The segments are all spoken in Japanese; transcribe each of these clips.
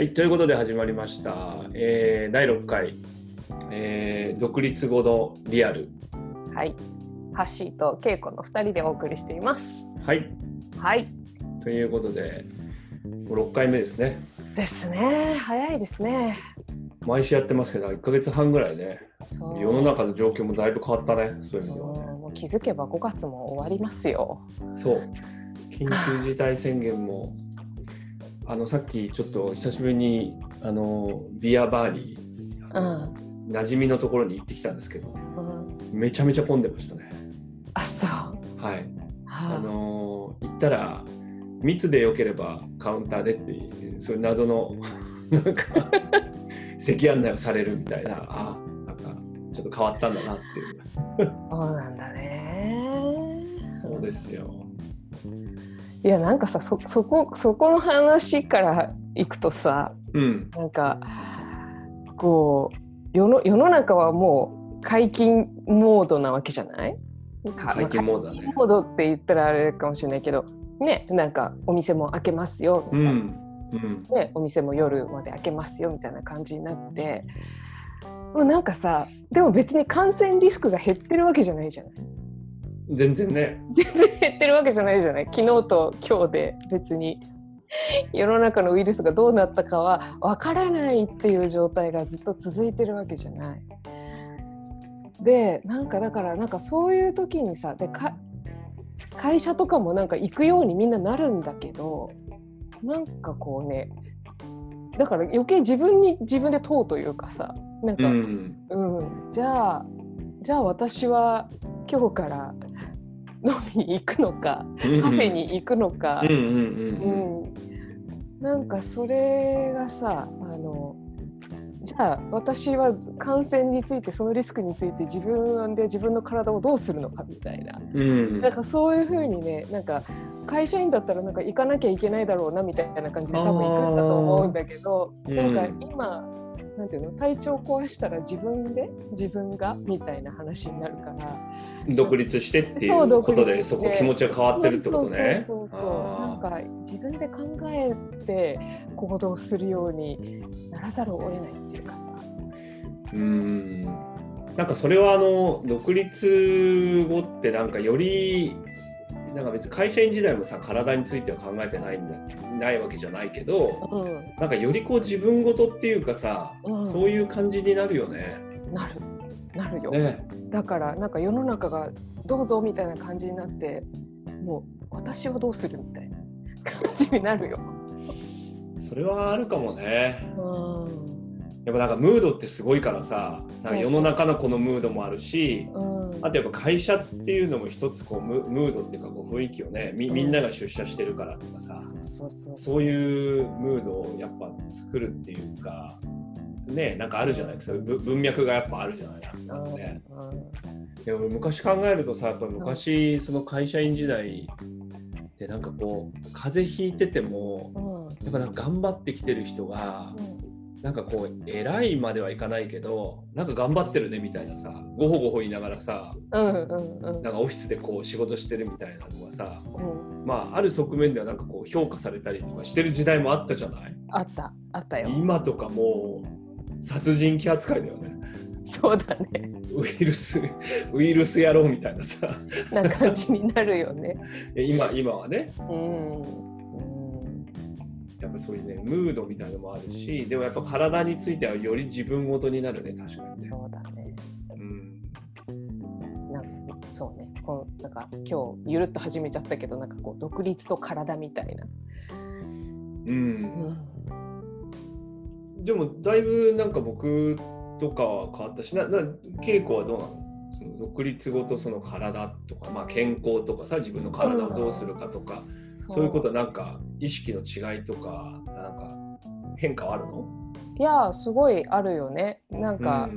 はい、ということで始まりました、えー第6回、えー独立後のリアル。はい。ハッシーとケイコの二人でお送りしています。はい、はい。ということで、もう6回目ですね。ですね。早いですね。毎週やってますけど、1ヶ月半ぐらいね、世の中の状況もだいぶ変わったね、そういう意味ではね。うんもう気づけば5月も終わりますよ。そう、緊急事態宣言も、あのさっきちょっと久しぶりにあのビアバーに、あの馴染みのところに行ってきたんですけど、うん。めちゃめちゃ混んでましたね。あ、そう。はい。あはのー行ったら密でよければカウンターでっていうそういう謎の なんか席案内をされるみたいなあなんかちょっと変わったんだなっていうあ、そうなんだね。そうですよいや、なんかさ、そ、そこ、そこの話からいくとさ、うんなんか。こう、世の、世の中はもう解禁モードなわけじゃない？解禁モードだね解禁モードって言ったらあれかもしれないけど。ね、なんかお店も開けますよみたいな。うんうんね、お店も夜まで開けますよみたいな感じになってもうなんかさでも別に感染リスクが減ってるわけじゃないじゃない？全然ね。全然減ってるわけじゃないじゃない？昨日と今日で別に。世の中のウイルスがどうなったかはわからないっていう状態がずっと続いてるわけじゃない。でなんかだからなんかそういう時にさでか会社とかもなんか行くようにみんななるんだけどなんかこうねだから余計自分に自分で問うというかさなんうか、ん。うん、じゃあじゃあ私は今日から飲みに行くのかカフェに行くのか。うんうん、うんううん。ん、なんかそれがさあのじゃあ私は感染についてそのリスクについて自分で自分の体をどうするのかみたいな。うん。なんかそういうふうにねなんか会社員だったらなんか行かなきゃいけないだろうなみたいな感じで多分行くんだと思うんだけどあーなんかうん今なんていうの体調壊したら自分で自分がみたいな話になるから独立してっていそううことでそこ気持ちが変わってるってことねそうそうそうなんあか自分で考えて行動するようにならざるを得ないっていうかさ。ーうんなんかそれはあの独立後ってなんかよりなんか別に会社員時代もさ体については考えてないんだないわけじゃないけどうん、なんかよりこう自分ごとっていうかさ、うんそういう感じになるよね。なるなるよ、ねだからなんか世の中がどうぞみたいな感じになってもう私はどうするみたいな感じになるよ。それはあるかもね。うんやっぱなんかムードってすごいからさなんか世の中のこのムードもあるしうん。あとやっぱ会社っていうのも一つこうムムードっていうかこう雰囲気をねみみんなが出社してるからとかさ、そういうムードをやっぱ作るっていうかねなんかあるじゃないですか。ぶ文脈がやっぱあるじゃない。なんかね。うん。でも昔考えるとさやっぱり昔その会社員時代ってなんかこう風邪ひいててもうん。やっぱなんか頑張ってきてる人がうんなんかこう偉いまではいかないけどなんか頑張ってるねみたいなさごほごほ言いながらさうんうんうんなんかオフィスでこう仕事してるみたいなのがさうんまあある側面ではなんかこう評価されたりとかしてる時代もあったじゃない？あったあったよ。今とかもう殺人鬼扱いだよねそうだね。ウイルスウイルス野郎みたいなさな感じになるよね。え今今はねうん。うんやっぱそういうねムードみたいなのもあるしでもやっぱ体についてはより自分ごとになるね確かにね。そうだね。うんなんかそうね。こうなんか今日ゆるっと始めちゃったけどなんかこう独立と体みたいな。うんうん。でもだいぶなんか僕とかは変わったしなな稽古はどうなの？その独立後とその体とか、まあ、健康とかさ自分の体をどうするかとか、そういうことはなんか意識の違いとかなんか変化はあるの？いやすごいあるよね。なんか、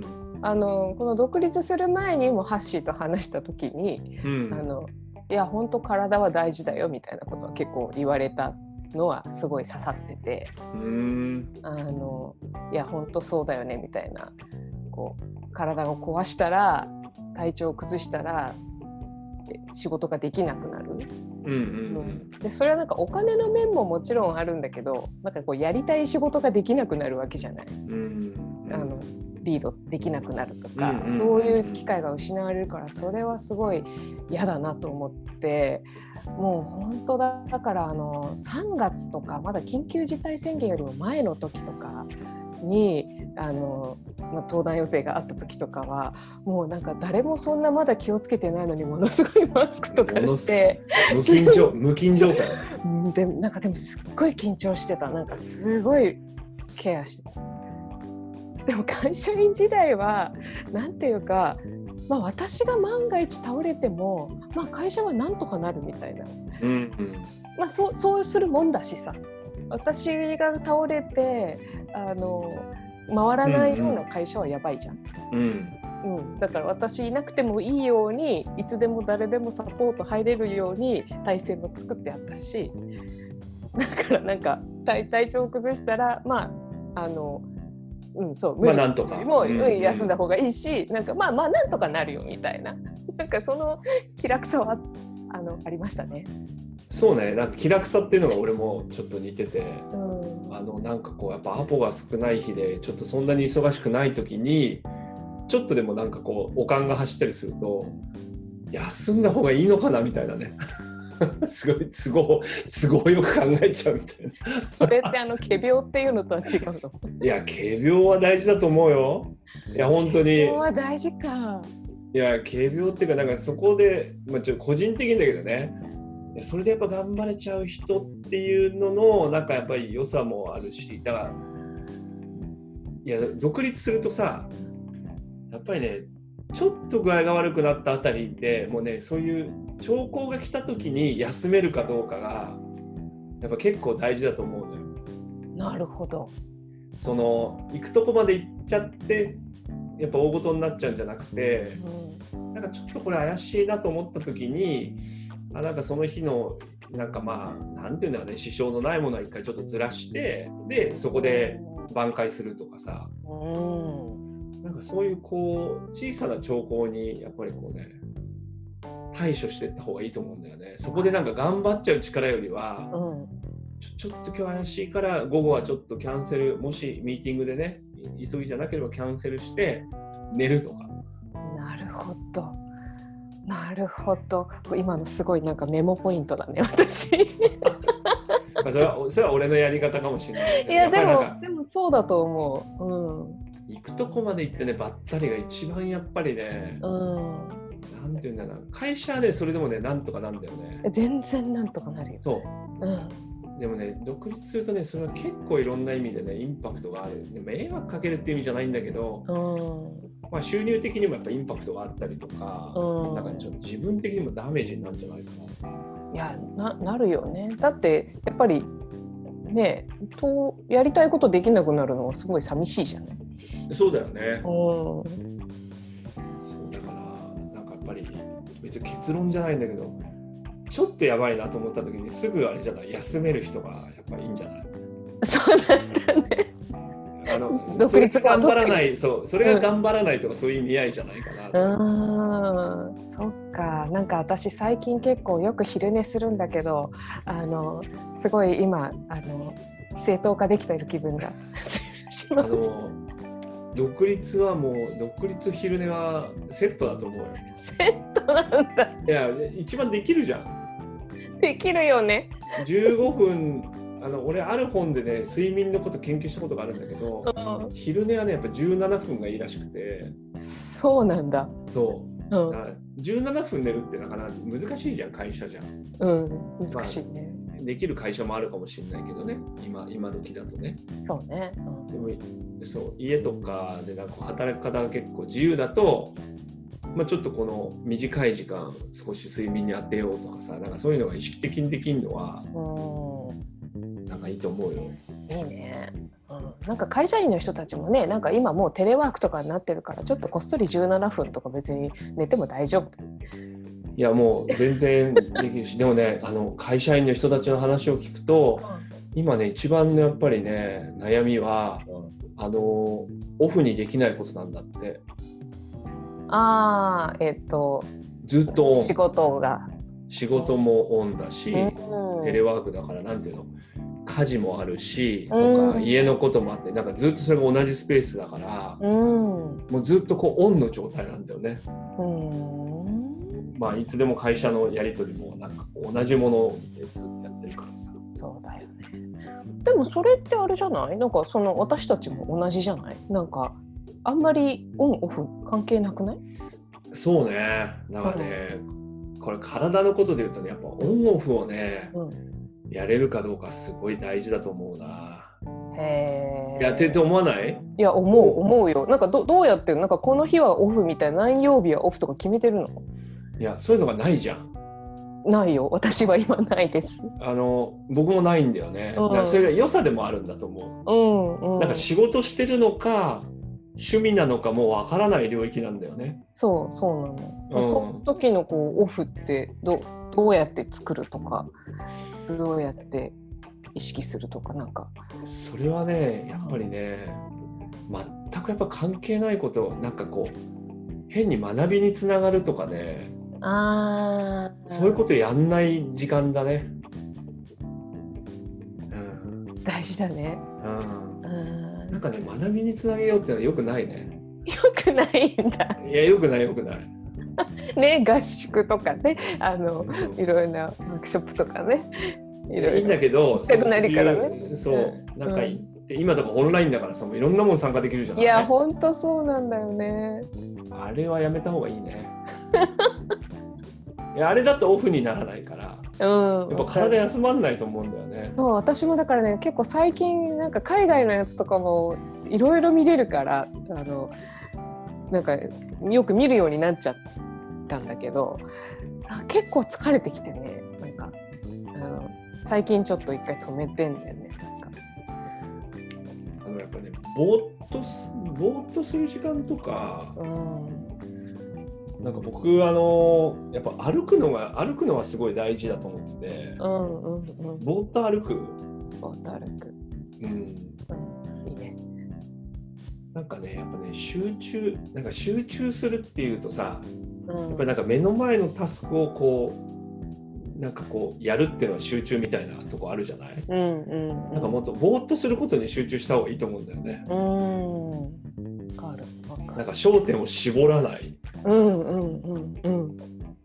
あのこの独立する前にもハッシーと話した時に、うん。うんあのいや本当体は大事だよみたいなことは結構言われたのはすごい刺さってて。うん。あのいや本当そうだよねみたいなこう体を壊したら体調を崩したらえ仕事ができなくなるうんうんでそれはなんかお金の面ももちろんあるんだけどなんかこうやりたい仕事ができなくなるわけじゃない。うんうん。あのリードできなくなるとか、そういう機会が失われるからそれはすごい嫌だなと思ってもう本当だだからあの3月とかまだ緊急事態宣言よりも前の時とかにあの、まあ、登壇予定があった時とかはもうなんか誰もそんなまだ気をつけてないのにものすごいマスクとかして。無菌状無菌状態うんでなんかでもすっごい緊張してた。なんかすごいケアしてた。でも会社員時代はなんていうか、まあ、私が万が一倒れても、まあ、会社はなんとかなるみたいな、うんうん。まあ、そうそうするもんだしさ。私が倒れてあの回らないような会社はやばいじゃん。うん。うん、だから私いなくてもいいようにいつでも誰でもサポート入れるように体制も作ってあったし。だからなんか体体調崩したらまああのうんそう無理まあなんとか。するよりも、うんうん休んだ方がいいしなんかまあまあなんとかなるよみたいな。なんかその 気楽さはあのありましたね。そうね。なんか気楽さっていうのが俺もちょっと似てて。うん。あのなんかこうやっぱアポが少ない日でちょっとそんなに忙しくない時にちょっとでもなんかこうおかんが走ったりすると休んだ方がいいのかなみたいなね。すごい都合都合よく考えちゃうみたいな。それってあの仮病っていうのとは違うの？いや仮病は大事だと思うよ。いや本当に。仮病は大事か。いや仮病っていうかなんかそこで、まあ、ちょっと個人的だけどねそれでやっぱ頑張れちゃう人っていうののなんかやっぱり良さもあるしだからいや独立するとさやっぱりねちょっと具合が悪くなったあたりでもうねそういう兆候が来た時に休めるかどうかがやっぱ結構大事だと思うのよ。なるほど。その行くとこまで行っちゃってやっぱ大ごとになっちゃうんじゃなくてうんなんかちょっとこれ怪しいなと思った時にあなんかその日のなんかまあなんていうんだろうね支障のないものは一回ちょっとずらしてでそこで挽回するとかさ。うん。なんかそういうこう小さな兆候にやっぱりこうね対処していった方がいいと思うんだよね。そこでなんか頑張っちゃう力よりはうん。ちょちょっと今日怪しいから午後はちょっとキャンセルもしミーティングでねい急ぎじゃなければキャンセルして寝るとか。なるほど。なるほど。今のすごいなんかメモポイントだね、私。い まあそれはそれは俺のやり方かもしれないけどや、でも、でもそうだと思行くとこまで行ってねばったりが一番やっぱりね、う。うん。なんていうんだろうな会社はねそれでもねなんとかなんだよねうん。全然なんとかなるよ。そううん。でもね独立するとねそれは結構いろんな意味でねインパクトがあるで迷惑かけるっていう意味じゃないんだけど、うん。まあ、収入的にもやっぱインパクトがあったりとか、うんなんかちょっと自分的にもダメージになるんじゃないかないやな、なるよね。だって、やっぱり。ねとやりたいことできなくなるのはすごい寂しいじゃない。そうだよね。うん。そうだから、なんかやっぱり別に結論じゃないんだけど、ちょっとやばいなと思った時にすぐあれじゃない、休める人がやっぱいいんじゃない？そうなんだね。あの独立頑張らない、そう、それが頑張らないとかそういう意味合いじゃないかなと。うんそっかなんか私最近結構よく昼寝するんだけどあのすごい今あの正当化できている気分がし あます。の独立はもう独立昼寝はセットだと思うよ。セットなんだいや一番できるじゃん。できるよね。15分あの俺ある本でね睡眠のこと研究したことがあるんだけどう昼寝はねやっぱ17分がいいらしくてん、そうなんだ。そううん、あ17分寝るってなかなか難しいじゃん会社じゃんうん、難しいね。できる会社もあるかもしれないけどね今今時だとねそうね。うんでもそう家とかでなんか働く方が結構自由だと、まあ、ちょっとこの短い時間少し睡眠に当てようとかさなんかそういうのが意識的にできるのはうんなんかいいと思うよ。いいね。うん、なんか会社員の人たちもねなんか今もうテレワークとかになってるからちょっとこっそり17分とか別に寝ても大丈夫。いやもう全然できるし でもねあの会社員の人たちの話を聞くと今ね一番のやっぱりね悩みはあのオフにできないことなんだってああえっ、とずっと仕事が。仕事もオンだし、うん。テレワークだからなんていうの家事もあるしとか、うん。家のこともあってなんかずっとそれが同じスペースだから、うん。もうずっとこうオンの状態なんだよね。うんまあいつでも会社のやり取りもなんか同じものでずっとやってるからさ。そうだよね。でもそれってあれじゃない？なんかその私たちも同じじゃない？なんかあんまりオンオフ関係なくない？そうね。なんかね、これ体のことで言うとねやっぱオンオフをねうん。やれるかどうかすごい大事だと思うな。へえやってって思わない？いや思う思うよ。なんかどどうやってるなんかこの日はオフみたいな何曜日はオフとか決めてるの？いやそういうのがないじゃん。ないよ。私は今ないです。あの僕もないんだよね。うん。だからそれが良さでもあるんだと思う。うんうん。なんか仕事してるのか趣味なのかもわからない領域なんだよね。そうそうなの、うん。その時のこうオフってどどうやって作るとかどうやって意識するとかなんか。それはねやっぱりね全くやっぱ関係ないことなんかこう変に学びにつながるとかねあそういうことやんない時間だね。うん。と大事だね。うん。うんかね学びにつなげようってのはよくないね。よくないんだいやよくないよくない。ね合宿とかねあのうんいろいろなワークショップとかねいろいいんだいろけど、行きたくなるからねそうなんか行って、今とかオンラインだからさ、もういろんなもん参加できるじゃない。いやほんとそうなんだよねあれはやめた方がいいね。いやあれだとオフにならないから、うん。やっぱ体休まんないと思うんだよね。そう私もだからね結構最近なんか海外のやつとかもいろいろ見れるからあのなんかよく見るようになっちゃったんだけどあ結構疲れてきてね。なんかあの最近ちょっと一回止めてんだよね。なんか。あのやっぱね、ぼーっとす、ぼーっとする時間とか、うんなんか僕、あの、やっぱ歩くのが、歩くのがすごい大事だと思ってて、うんうんうん。ぼーっと歩く。ボート歩く、うん。うん、いいね。なんかね、やっぱね、集中、なんか集中するっていうとさ、うん。やっぱりなんか目の前のタスクをこうなんかこうやるっていうのは集中みたいなとこあるじゃない、うんうんうん。なんかもっとぼーっとすることに集中した方がいいと思うんだよね。うん。わかる。わかる。なんか焦点を絞らないうんうんうんうん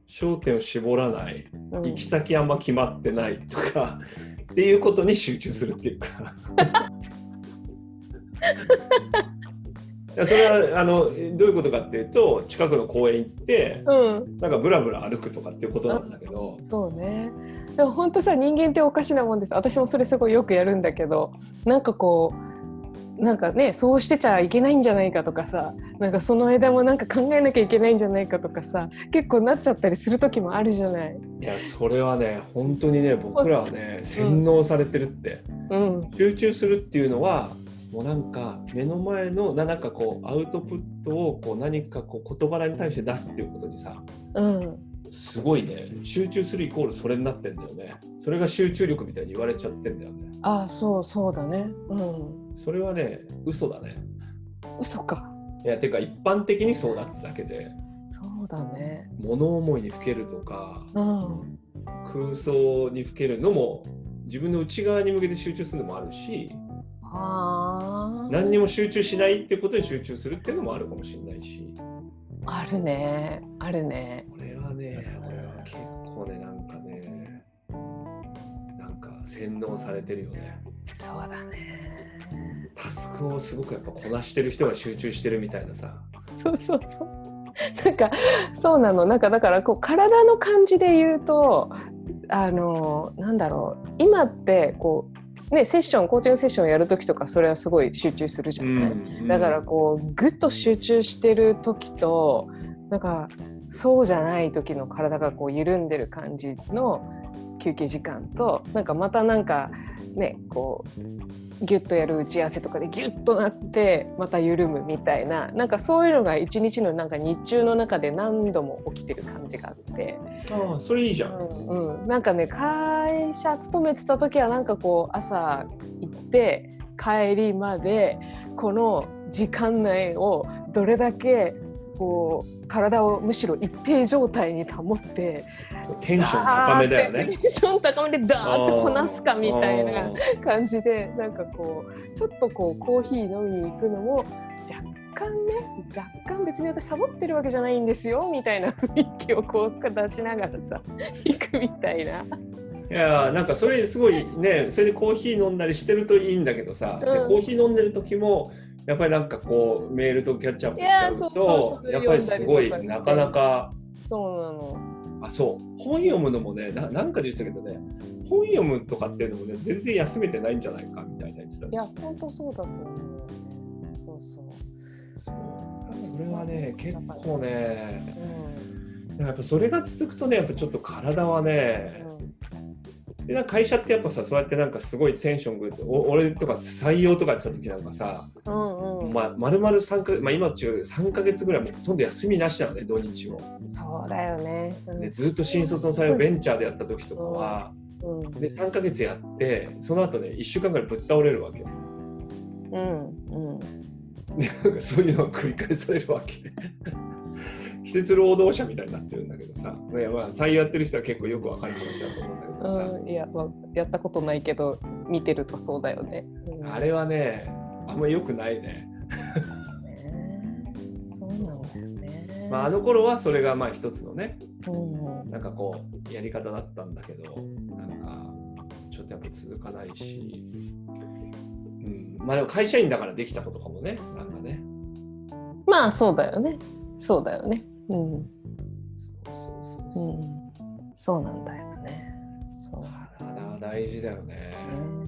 焦点を絞らないうん行き先あんま決まってないとか っていうことに集中するっていうか。い やそれはあのどういうことかっていうと近くの公園行ってうんなんかブラブラ歩くとかっていうことなんだけどそうね。でも本当さ人間っておかしなもんです。私もそれすごいよくやるんだけど、なんかこうなんかねそうしてちゃいけないんじゃないかとかさ、なんかその間もなんか考えなきゃいけないんじゃないかとかさ、結構なっちゃったりする時もあるじゃない。いやそれはね本当にね僕らはね洗脳されてるって、うん。集中するっていうのはもうなんか目の前のななんかこうアウトプットをこう何かこう事柄に対して出すっていうことにさうん。すごいね集中するイコールそれになってんだよね。それが集中力みたいに言われちゃってんだよね。ああそうそうだね。うんそれはね嘘だね嘘か。いやてか一般的にそうだってだけでそうだね。物思いにふけるとかうん空想にふけるのも自分の内側に向けて集中するのもあるしああ何にも集中しないっていうことに集中するっていうのもあるかもしれないしあるねあるね。これはね俺は結構ねなんかねなんか洗脳されてるよねそうだね。タスクをすごくやっぱこなしてる人が集中してるみたいなさ。そうそうそう。なんかそうなの。なんかだからこう体の感じで言うとあのなんだろう。今ってこうねセッションコーチングセッションやる時とかそれはすごい集中するじゃない、だからこうぐっと集中してる時となんかそうじゃない時の体がこう緩んでる感じの休憩時間となんかまたなんかねこうギュッとやる打ち合わせとかでギュッとなってまた緩むみたいななんかそういうのが一日のなんか日中の中で何度も起きてる感じがあって、ああそれいいじゃん、うんうん、なんかね会社勤めてた時はなんかこう朝行って帰りまでこの時間内をどれだけこう体をむしろ一定状態に保ってテンション高めだよね。テンション高めでダーってこなすかみたいな感じでなんかこうちょっとこうコーヒー飲みに行くのも若干ね若干別に私サボってるわけじゃないんですよみたいな雰囲気をこう出しながらさ 行くみたいな。いやーなんかそれすごいねそれでコーヒー飲んだりしてるといいんだけどさ、でうんコーヒー飲んでる時もやっぱりなんかこうメールとキャッチアップしちゃうとやっぱりすごいなかなかそうなの。あそう本読むのもねななんかで言ってたけどね本読むとかっていうのもね全然休めてないんじゃないかみたいな言ってたいや本当そうだと思う。そうそう。そうそれはね結構ねうやっぱそれが続くとねやっぱちょっと体はねん。でなんか会社ってやっぱさそうやってなんかすごいテンションぐってお俺とか採用とかやってた時なんかさ、うんうん。まあ、丸々3か、まあ、今中3か月ぐらいもうほとんど休みなしなのね土日も。そうだよね。うんでずっと新卒の採用ベンチャーでやった時とかは、うんで3か月やってその後ね1週間ぐらいぶっ倒れるわけよ。うんうん。でなんかそういうのが繰り返されるわけ。季節労働者みたいになってるんだけどさ、いやまあ採用やってる人は結構よくわかる話だと思うんだけどさ、うん、いや、わやったことないけど見てるとそうだよね。うんあれはねあんま良くないね。ねそうなんだよね。まあ、あの頃はそれがまあ一つのねうんなんかこうやり方だったんだけどなんかちょっとやっぱ続かないし、うん、まあでも会社員だからできたことかもねなんかねまあそうだよね。そうだよね。うん。そうそうそううそう、ん、そうなんだよね。そう。体は大事だよねね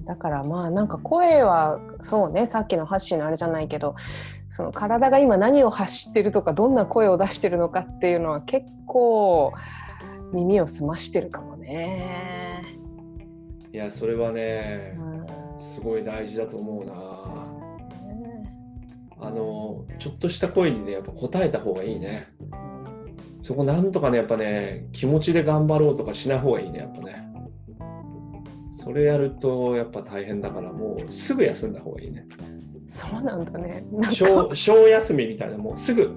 だからまあなんか声はそうねさっきのハッシーのあれじゃないけどその体が今何を発してるとかどんな声を出してるのかっていうのは結構耳を澄ましてるかもね。いやそれはねうん。すごい大事だと思うな。あのちょっとした声にねやっぱ答えた方がいいね。そこなんとかねやっぱね気持ちで頑張ろうとかしない方がいいねやっぱねそれやるとやっぱ大変だからもうすぐ休んだ方がいいね。そうなんだね。小小休みみたいなもうすぐ。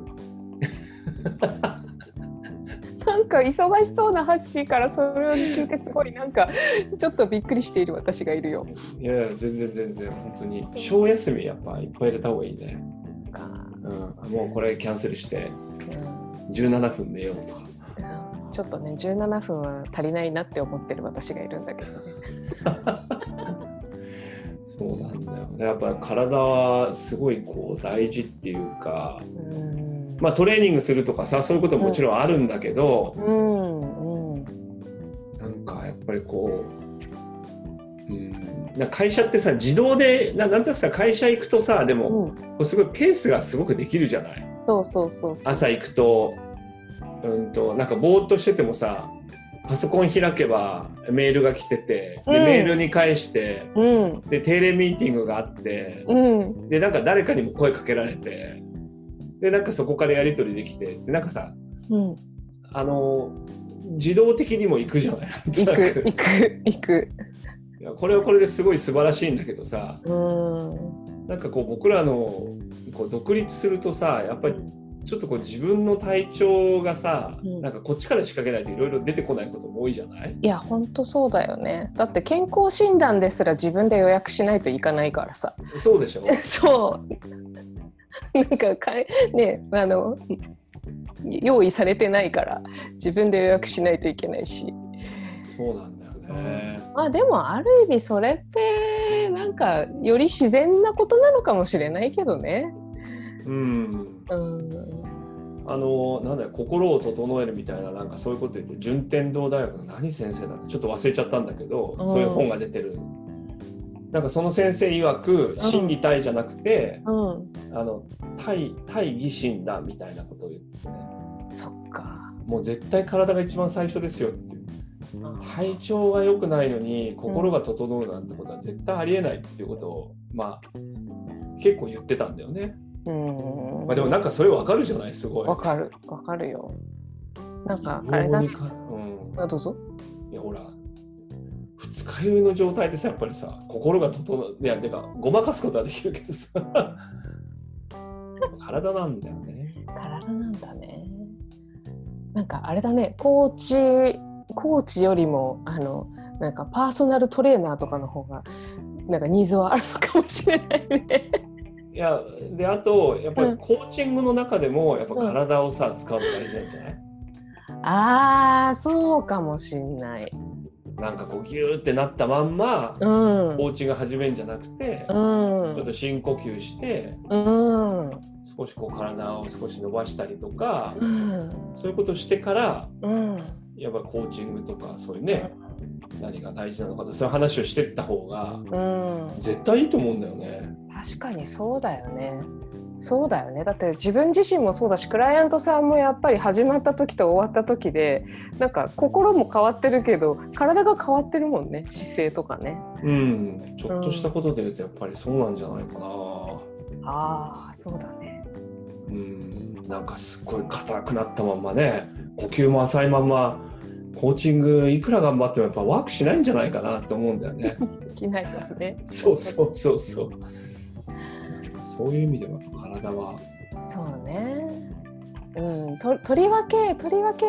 なんか忙しそうなハッシーからそれを聞いてすごいなんかちょっとびっくりしている私がいるよ。いやいや全然全然。本当に小休みやっぱいっぱい入れた方がいいね、うん、もうこれキャンセルしてうん17分寝ようとか。ちょっとね17分は足りないなって思ってる私がいるんだけどね。そうなんだよね。やっぱ体はすごいこう大事っていうかうん。まあトレーニングするとかさそういうことももちろんあるんだけど、うんうん。なんかやっぱりこう、うん、な会社ってさ自動でななんとなくさ会社行くとさでも、うん、こうすごいペースがすごくできるじゃない？そうそうそうそう。朝行くと,、うん、となんかぼーっとしててもさパソコン開けばメールが来ててで、うん。メールに返してうん。で定例ミーティングがあってうん。でなんか誰かにも声かけられてでなんかそこからやり取りできてでなんかさうん。あの自動的にも行くじゃない？行く行く行く。いやこれはこれですごい素晴らしいんだけどさうん。なんかこう僕らのこう独立するとさやっぱりちょっとこう自分の体調がさ、うんなんかこっちから仕掛けないといろいろ出てこないことも多いじゃない？いや本当そうだよね。だって健康診断ですら自分で予約しないといかないからさ。そうでしょ？そう。なんかかいねあの用意されてないから自分で予約しないといけないし。そうなんだよね。まあでもある意味それってなんかより自然なことなのかもしれないけどね。うん。うん。あのなんだよ心を整えるみたいななんかそういうこと言って順天堂大学の何先生だってちょっと忘れちゃったんだけど、うんそういう本が出てる。なんかその先生曰く心技体じゃなくて、うん。あの対対義心だみたいなことを言っててねそっか。もう絶対体が一番最初ですよっていう体調が良くないのに心が整うなんてことは絶対ありえないっていうことをまあ結構言ってたんだよね、うん。まあ、でもなんかそれわかるじゃない？すごいわかるわかるよ。なんかあれだねうんあどうぞ。いやほら二日酔いの状態でさやっぱりさ心が整ういやてかごまかすことはできるけどさ 体なんだよね体なんだね。なんかあれだね、コーチコーチよりもあのなんかパーソナルトレーナーとかの方がなんかニーズはあるのかもしれないね。いやであとやっぱりコーチングの中でもやっぱ体をさ、使うの大事なんじゃない？ああそうかもしんない。なんかこうギューってなったまんま、うん。コーチが始めるんじゃなくて、うん。ちょっと深呼吸してうん。少しこう体を少し伸ばしたりとか、うん。そういうことをしてからうん。やっぱコーチングとかそういうね何が大事なのかとそういう話をしていった方がうん絶対いいと思うんだよね。確かにそうだよね。そうだよねだって自分自身もそうだしクライアントさんもやっぱり始まった時と終わった時でなんか心も変わってるけど体が変わってるもんね姿勢とかね。うん、ちょっとしたことで言うとやっぱりそうなんじゃないかな。ああそうだね。うん、なんかすっごい硬くなったまんまね呼吸も浅いまんまコーチングいくら頑張ってもやっぱワークしないんじゃないかなと思うんだよね。できないからね。そうそうそうそう。そういう意味でもやっぱ体はそうね。うん、ととりわけとりわけ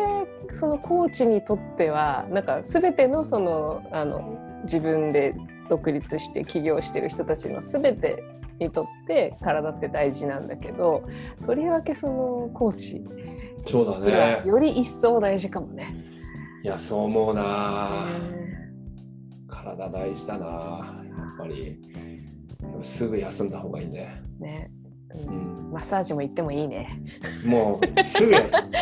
そのコーチにとってはなんか全てのそのあの自分で独立して起業してる人たちの全てにとって体って大事なんだけどとりわけそのコーチそうだね。より一層大事かもね。いやそう思うな。ね体大事だな。やっぱりすぐ休んだ方がいいね。ね、ううんん、マッサージも行ってもいいね。もうすぐ休む。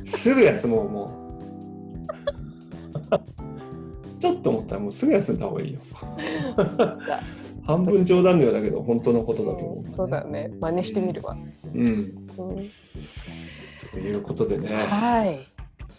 すぐ休もうもう。ちょっと思ったらもうすぐ休んだ方がいいよ。半分冗談のようだけど本当のことだと思う、うんそうだよね。真似してみるわ。うん。うんということでね、はい。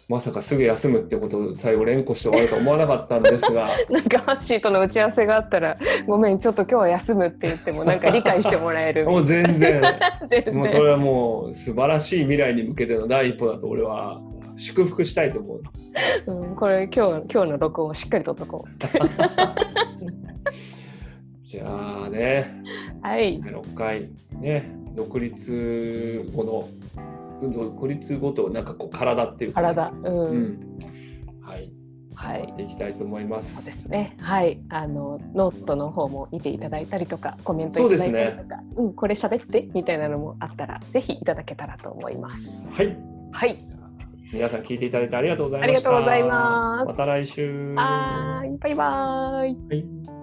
まさかすぐ休むってことを最後連呼して終わるとは思わなかったんですが、なんかハッシーとの打ち合わせがあったら「ごめんちょっと今日は休む」って言ってもなんか理解してもらえるもう全然、全然。もうそれはもう素晴らしい未来に向けての第一歩だと俺は祝福したいと思う。うん、これ今日今日の録音をしっかりとっとこう。じゃあね、はい。6回ね、独立後の、独立後となんかこう体っていうかね、体。うん、うん。はい、はい。やっていきたいと思いま。そうですすね。はい。あのノートの方も見ていただいたりとかコメントいただいたりとか。う、ん、これ喋ってみたいなのもあったらぜひいただけたらと思います。はい。はい。皆さん聞いていただいてありがとうございました。ありがとうございます。また来週。はバイバーイ。はい